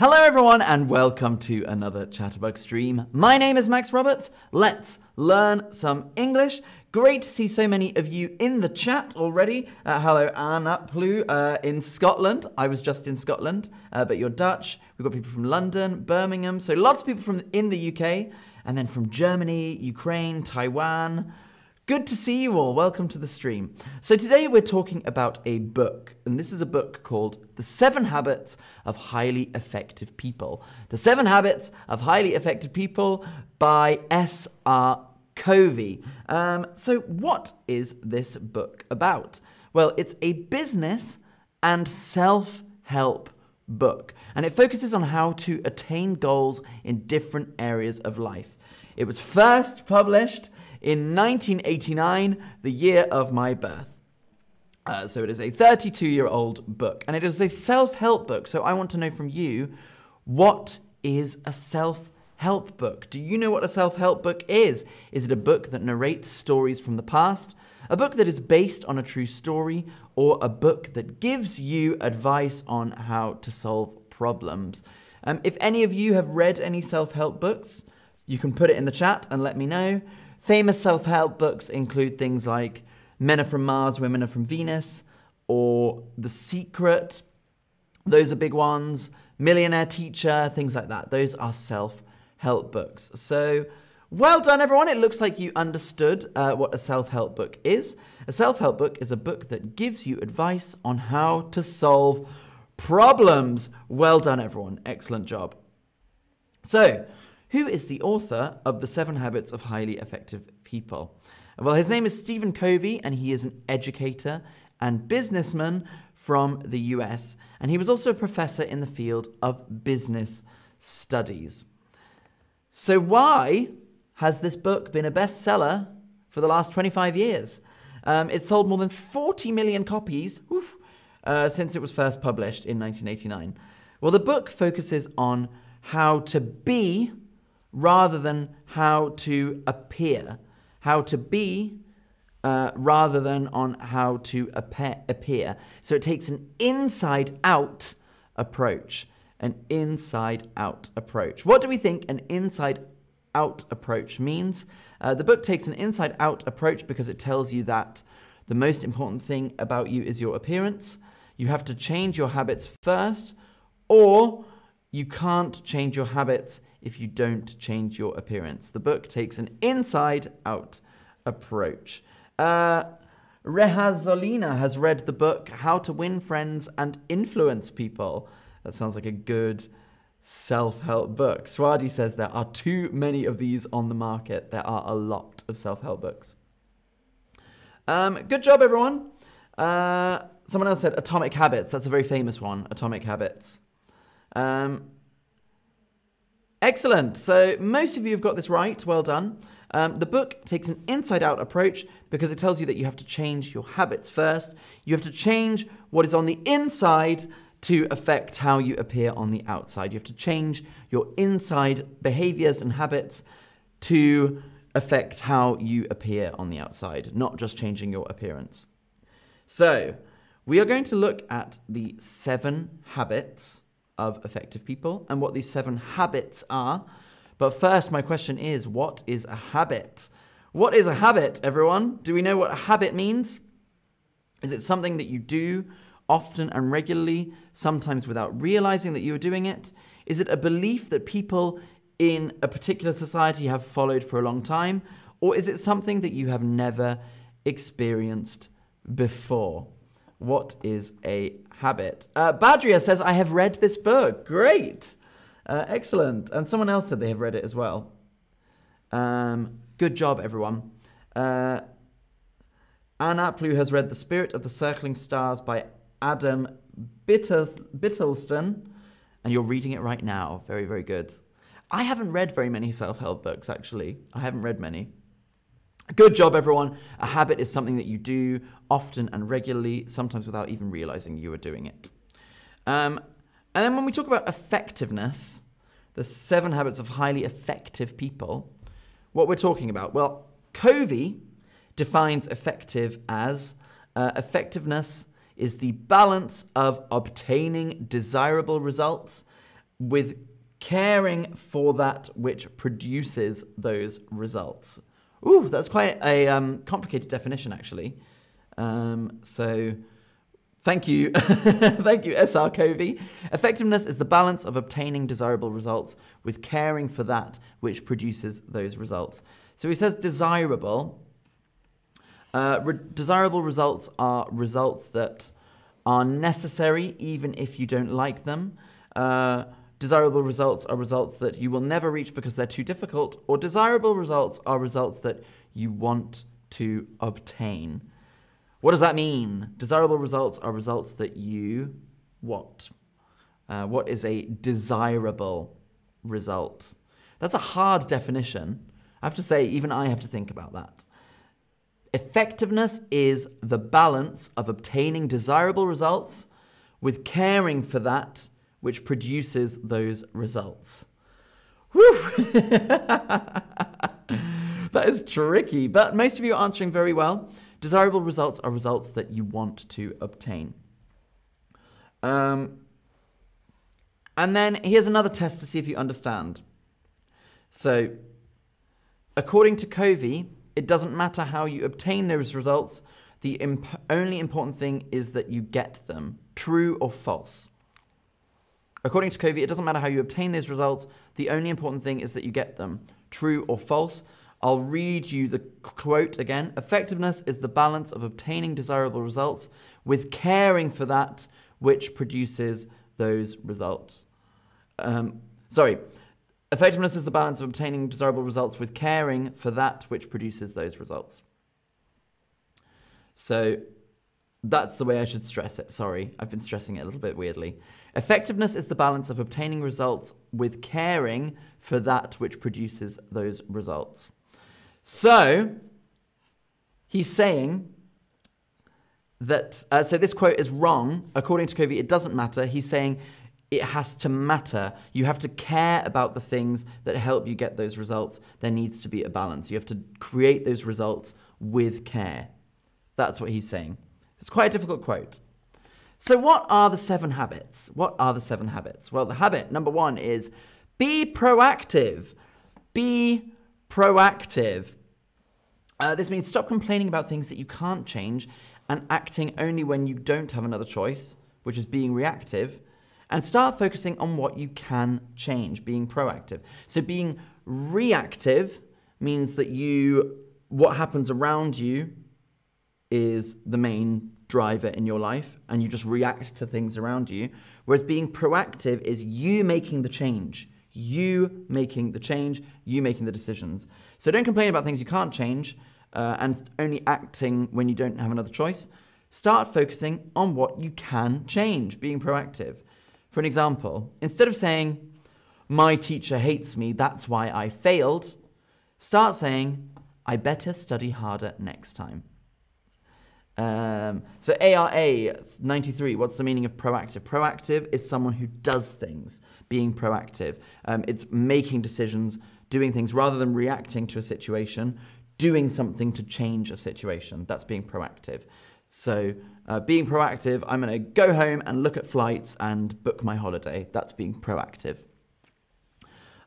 Hello, everyone, and welcome to another Chatterbug stream. My name is Max Roberts. Let's learn some English. Great to see so many of you in the chat already. Uh, hello, Anna Plu uh, in Scotland. I was just in Scotland, uh, but you're Dutch. We've got people from London, Birmingham, so lots of people from in the UK, and then from Germany, Ukraine, Taiwan. Good to see you all. Welcome to the stream. So, today we're talking about a book, and this is a book called The Seven Habits of Highly Effective People. The Seven Habits of Highly Effective People by S.R. Covey. Um, so, what is this book about? Well, it's a business and self help book, and it focuses on how to attain goals in different areas of life. It was first published in 1989, the year of my birth. Uh, so it is a 32 year old book, and it is a self help book. So I want to know from you what is a self help book? Do you know what a self help book is? Is it a book that narrates stories from the past? A book that is based on a true story, or a book that gives you advice on how to solve problems? Um, if any of you have read any self help books, you can put it in the chat and let me know. Famous self help books include things like Men Are From Mars, Women Are From Venus, or The Secret. Those are big ones. Millionaire Teacher, things like that. Those are self help books. So, well done, everyone. It looks like you understood uh, what a self help book is. A self help book is a book that gives you advice on how to solve problems. Well done, everyone. Excellent job. So, who is the author of The Seven Habits of Highly Effective People? Well, his name is Stephen Covey, and he is an educator and businessman from the US. And he was also a professor in the field of business studies. So, why has this book been a bestseller for the last 25 years? Um, it sold more than 40 million copies uh, since it was first published in 1989. Well, the book focuses on how to be rather than how to appear. How to be uh, rather than on how to appear. So it takes an inside out approach. An inside out approach. What do we think an inside out approach means? Uh, the book takes an inside out approach because it tells you that the most important thing about you is your appearance. You have to change your habits first, or you can't change your habits if you don't change your appearance. The book takes an inside out approach. Uh, Rehazolina has read the book How to Win Friends and Influence People. That sounds like a good self help book. Swadi says there are too many of these on the market. There are a lot of self help books. Um, good job, everyone. Uh, someone else said Atomic Habits. That's a very famous one. Atomic Habits. Um, excellent. So most of you have got this right. Well done. Um, the book takes an inside out approach because it tells you that you have to change your habits first. You have to change what is on the inside to affect how you appear on the outside. You have to change your inside behaviors and habits to affect how you appear on the outside, not just changing your appearance. So, we are going to look at the seven habits of effective people and what these seven habits are. But first, my question is what is a habit? What is a habit, everyone? Do we know what a habit means? Is it something that you do often and regularly, sometimes without realizing that you are doing it? Is it a belief that people in a particular society have followed for a long time? Or is it something that you have never experienced before? What is a habit? Uh, Badria says, I have read this book. Great. Uh, excellent. And someone else said they have read it as well. Um, good job, everyone. Uh, Anna Plu has read The Spirit of the Circling Stars by Adam Bitters- Bittleston, and you're reading it right now. Very, very good. I haven't read very many self help books, actually. I haven't read many. Good job, everyone. A habit is something that you do often and regularly, sometimes without even realizing you are doing it. Um, and then when we talk about effectiveness, the seven habits of highly effective people, what we're talking about? Well, Covey defines effective as uh, effectiveness is the balance of obtaining desirable results with caring for that which produces those results. Ooh, that's quite a um, complicated definition, actually. Um, so, thank you. thank you, SR Covey. Effectiveness is the balance of obtaining desirable results with caring for that which produces those results. So, he says desirable. Uh, re- desirable results are results that are necessary even if you don't like them. Uh, desirable results are results that you will never reach because they're too difficult, or desirable results are results that you want to obtain. What does that mean? Desirable results are results that you what? Uh, what is a desirable result? That's a hard definition. I have to say, even I have to think about that. Effectiveness is the balance of obtaining desirable results with caring for that which produces those results. that is tricky, but most of you are answering very well. Desirable results are results that you want to obtain. Um, and then here's another test to see if you understand. So, according to Covey, it doesn't matter how you obtain those results, the imp- only important thing is that you get them, true or false. According to Covey, it doesn't matter how you obtain these results, the only important thing is that you get them, true or false. I'll read you the quote again. Effectiveness is the balance of obtaining desirable results with caring for that which produces those results. Um, sorry. Effectiveness is the balance of obtaining desirable results with caring for that which produces those results. So that's the way I should stress it. Sorry, I've been stressing it a little bit weirdly. Effectiveness is the balance of obtaining results with caring for that which produces those results. So, he's saying that, uh, so this quote is wrong. According to Covey, it doesn't matter. He's saying it has to matter. You have to care about the things that help you get those results. There needs to be a balance. You have to create those results with care. That's what he's saying. It's quite a difficult quote. So, what are the seven habits? What are the seven habits? Well, the habit number one is be proactive. Be proactive. Uh, this means stop complaining about things that you can't change and acting only when you don't have another choice, which is being reactive, and start focusing on what you can change, being proactive. So being reactive means that you what happens around you is the main driver in your life and you just react to things around you. Whereas being proactive is you making the change you making the change, you making the decisions. So don't complain about things you can't change uh, and only acting when you don't have another choice. Start focusing on what you can change, being proactive. For an example, instead of saying, My teacher hates me, that's why I failed, start saying, I better study harder next time. Um, so ARA 93, what's the meaning of proactive? Proactive is someone who does things, being proactive. Um, it's making decisions, doing things rather than reacting to a situation, doing something to change a situation. That's being proactive. So uh, being proactive, I'm going to go home and look at flights and book my holiday. That's being proactive.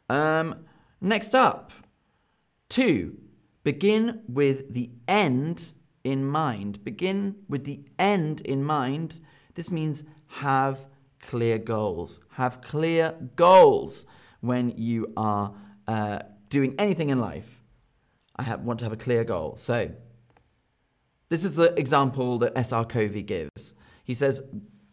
Um, next up, two, begin with the end in mind. Begin with the end in mind. This means have clear goals. Have clear goals when you are uh, doing anything in life. I have, want to have a clear goal. So, this is the example that S.R. Covey gives. He says,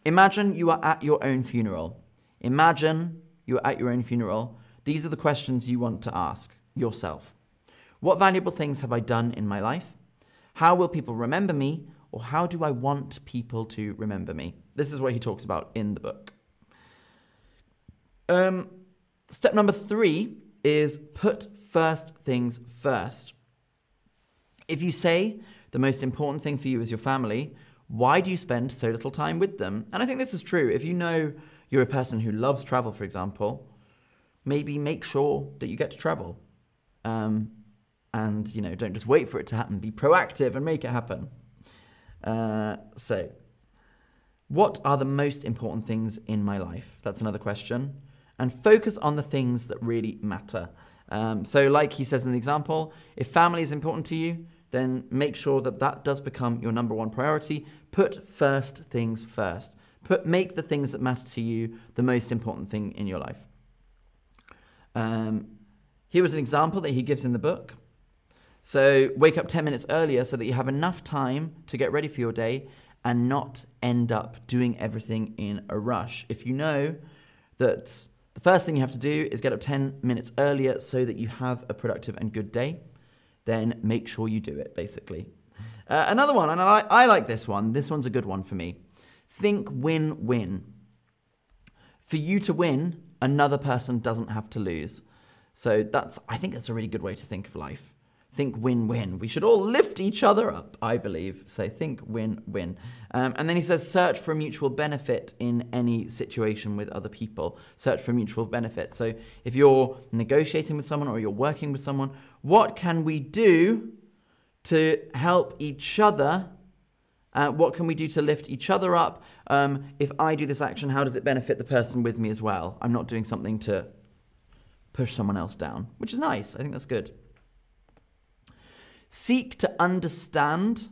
Imagine you are at your own funeral. Imagine you are at your own funeral. These are the questions you want to ask yourself. What valuable things have I done in my life? How will people remember me? Or how do I want people to remember me? This is what he talks about in the book. Um, step number three is put first things first. If you say the most important thing for you is your family, why do you spend so little time with them? And I think this is true. If you know you're a person who loves travel, for example, maybe make sure that you get to travel. Um, and you know don't just wait for it to happen be proactive and make it happen uh, so what are the most important things in my life that's another question and focus on the things that really matter. Um, so, like he says in the example, if family is important to you, then make sure that that does become your number one priority. Put first things first. Put make the things that matter to you the most important thing in your life. Um, here was an example that he gives in the book. So wake up 10 minutes earlier so that you have enough time to get ready for your day and not end up doing everything in a rush. If you know that the first thing you have to do is get up 10 minutes earlier so that you have a productive and good day, then make sure you do it, basically. Uh, another one, and I, I like this one. This one's a good one for me. Think win win. For you to win, another person doesn't have to lose. So that's, I think that's a really good way to think of life. Think win win. We should all lift each other up, I believe. So think win win. Um, and then he says, search for mutual benefit in any situation with other people. Search for mutual benefit. So if you're negotiating with someone or you're working with someone, what can we do to help each other? Uh, what can we do to lift each other up? Um, if I do this action, how does it benefit the person with me as well? I'm not doing something to push someone else down, which is nice. I think that's good. Seek to understand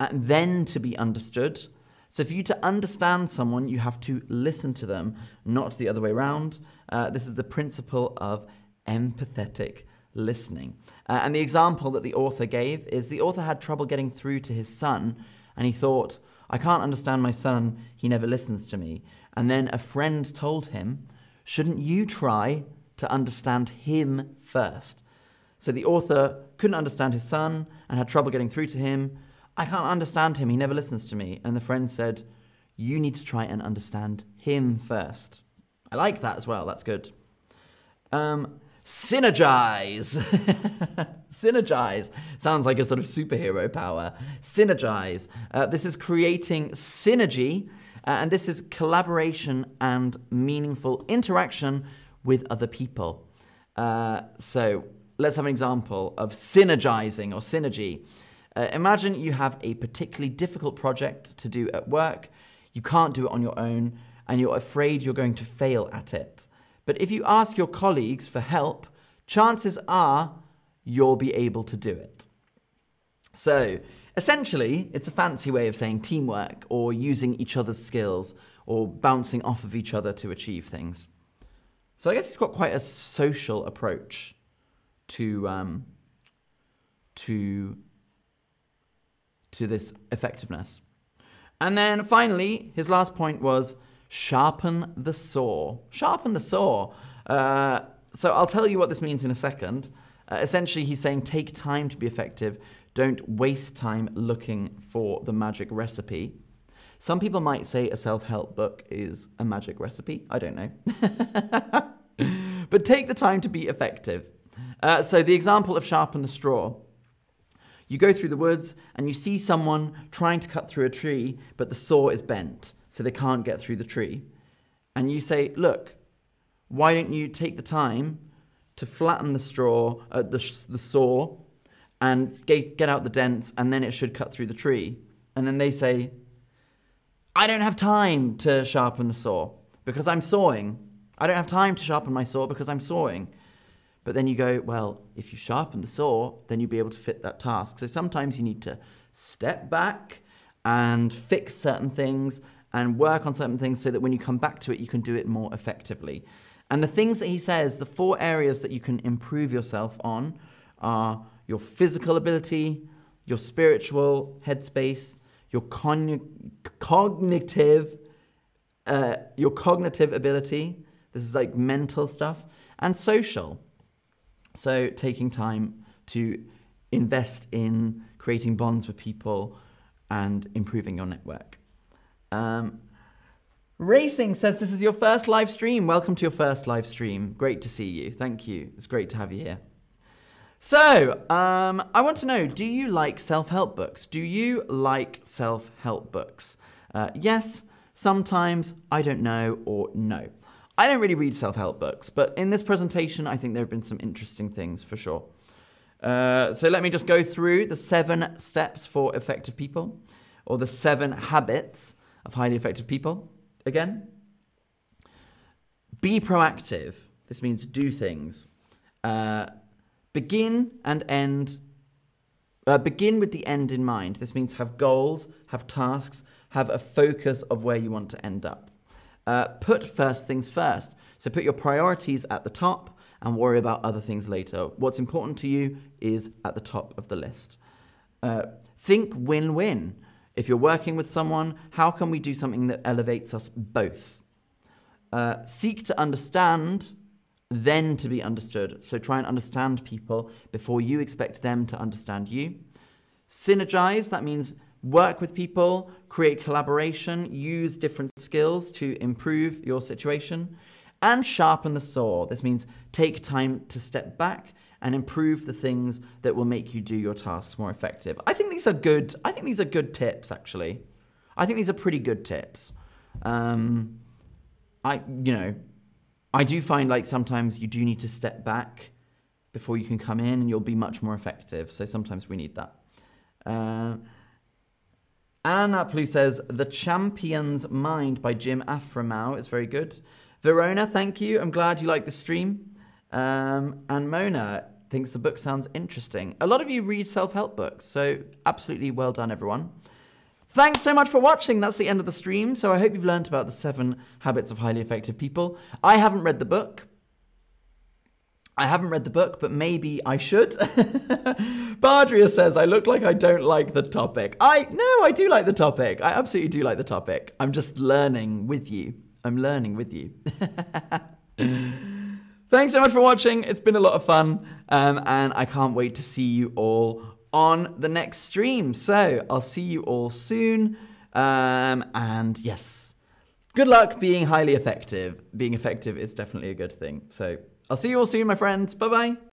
and then to be understood. So, for you to understand someone, you have to listen to them, not the other way around. Uh, this is the principle of empathetic listening. Uh, and the example that the author gave is the author had trouble getting through to his son, and he thought, I can't understand my son, he never listens to me. And then a friend told him, Shouldn't you try to understand him first? So the author couldn't understand his son and had trouble getting through to him. I can't understand him, he never listens to me. And the friend said, You need to try and understand him first. I like that as well, that's good. Um, synergize. synergize. Sounds like a sort of superhero power. Synergize. Uh, this is creating synergy, uh, and this is collaboration and meaningful interaction with other people. Uh, so, let's have an example of synergizing or synergy. Uh, imagine you have a particularly difficult project to do at work. You can't do it on your own, and you're afraid you're going to fail at it. But if you ask your colleagues for help, chances are you'll be able to do it. So, essentially, it's a fancy way of saying teamwork or using each other's skills or bouncing off of each other to achieve things. So, I guess it's got quite a social approach to um, to to this effectiveness. And then finally, his last point was sharpen the saw. Sharpen the saw. Uh, so I'll tell you what this means in a second. Uh, essentially, he's saying take time to be effective. Don't waste time looking for the magic recipe. Some people might say a self help book is a magic recipe. I don't know. but take the time to be effective. Uh, so, the example of sharpen the straw. You go through the woods and you see someone trying to cut through a tree, but the saw is bent, so they can't get through the tree. And you say, Look, why don't you take the time to flatten the straw, uh, the, the saw, and get, get out the dents, and then it should cut through the tree? And then they say, I don't have time to sharpen the saw because I'm sawing. I don't have time to sharpen my saw because I'm sawing. But then you go, well, if you sharpen the saw, then you'll be able to fit that task. So sometimes you need to step back and fix certain things and work on certain things so that when you come back to it, you can do it more effectively. And the things that he says, the four areas that you can improve yourself on are your physical ability, your spiritual headspace, your con- cognitive, uh, your cognitive ability. This is like mental stuff and social. So, taking time to invest in creating bonds with people and improving your network. Um, Racing says this is your first live stream. Welcome to your first live stream. Great to see you. Thank you. It's great to have you here. So, um, I want to know do you like self help books? Do you like self help books? Uh, yes, sometimes, I don't know, or no. I don't really read self help books, but in this presentation, I think there have been some interesting things for sure. Uh, so let me just go through the seven steps for effective people, or the seven habits of highly effective people again. Be proactive. This means do things. Uh, begin and end. Uh, begin with the end in mind. This means have goals, have tasks, have a focus of where you want to end up. Uh, put first things first. So put your priorities at the top and worry about other things later. What's important to you is at the top of the list. Uh, think win win. If you're working with someone, how can we do something that elevates us both? Uh, seek to understand, then to be understood. So try and understand people before you expect them to understand you. Synergize, that means work with people, create collaboration, use different skills to improve your situation. And sharpen the saw. This means take time to step back and improve the things that will make you do your tasks more effective. I think these are good. I think these are good tips, actually. I think these are pretty good tips. Um, I, you know, I do find like sometimes you do need to step back before you can come in and you'll be much more effective. So sometimes we need that. Uh, Anna Plu says, The Champion's Mind by Jim Afremow is very good. Verona, thank you. I'm glad you like the stream. Um, and Mona thinks the book sounds interesting. A lot of you read self help books, so absolutely well done, everyone. Thanks so much for watching. That's the end of the stream. So I hope you've learned about the seven habits of highly effective people. I haven't read the book. I haven't read the book, but maybe I should. Bardria says, I look like I don't like the topic. I, no, I do like the topic. I absolutely do like the topic. I'm just learning with you. I'm learning with you. Thanks so much for watching. It's been a lot of fun. Um, and I can't wait to see you all on the next stream. So I'll see you all soon. Um, and yes, good luck being highly effective. Being effective is definitely a good thing. So I'll see you all soon, my friends. Bye bye.